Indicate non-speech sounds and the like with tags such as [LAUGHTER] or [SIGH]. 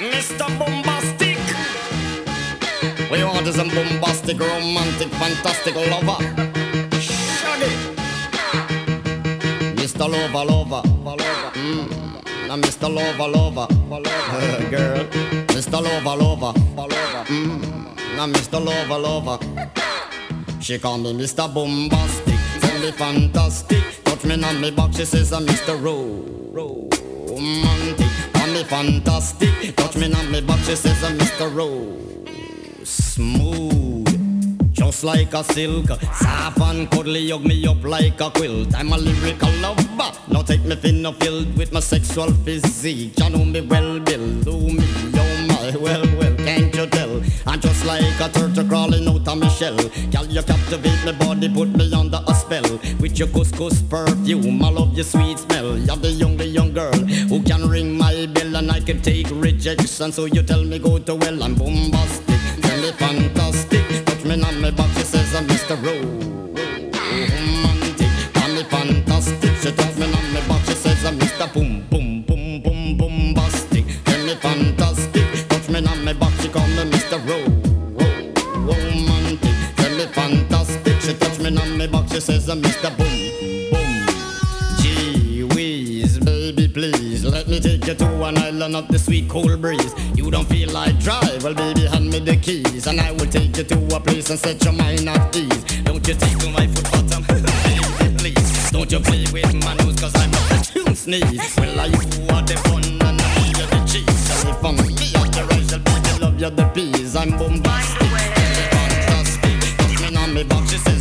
Mr. Boombastic. We want is a boombastic, romantic, fantastic lover. Shaggy. Mr. Lover, lover, lover. Mm. Now, Mr. Lover, lover, lover. [LAUGHS] Girl. Mr. Lover, lover, lover. Mm. Now, Mr. Lover, lover. She call me Mr. Boombastic, tell me fantastic. Touch me on me back, she says I'm Mr. Romantic. Me fantastic, touch me on me back, she says I'm Mr. Rose. Smooth, just like a silk. Soft and cuddly, hug me up like a quilt. I'm a lyrical lover. Now take me thin filled with my sexual physique. You know me well, Bill. I'm like a turtle crawling out of my shell. Girl, you captivate my body, put me under a spell. With your Khus-Khus perfume, I love your sweet smell. You're the young, the young girl who can ring my bell and I can take rejection. So you tell me go to well, I'm boombastic, tell me fantastic. Touch me on my back, she says I'm Mr. Romantic, call me fantastic. She touch me on my back, she says I'm Mr. Boom, boom, she says I'm Mr. Boom, boom. Gee whiz, baby, please let me take you to an island of the sweet cool breeze. You don't feel like drive, well, baby, hand me the keys, and I will take you to a place and set your mind at ease. Don't you take my foot bottom, [LAUGHS] baby, please. Don't you play with my nose, cause I'm not a tune sneeze. Well, are you are the fun and I you the cheese. Tell me from me the rice, I'll baby, love you the peas. I'm boombastic, fantastic. Touch me on me back, she says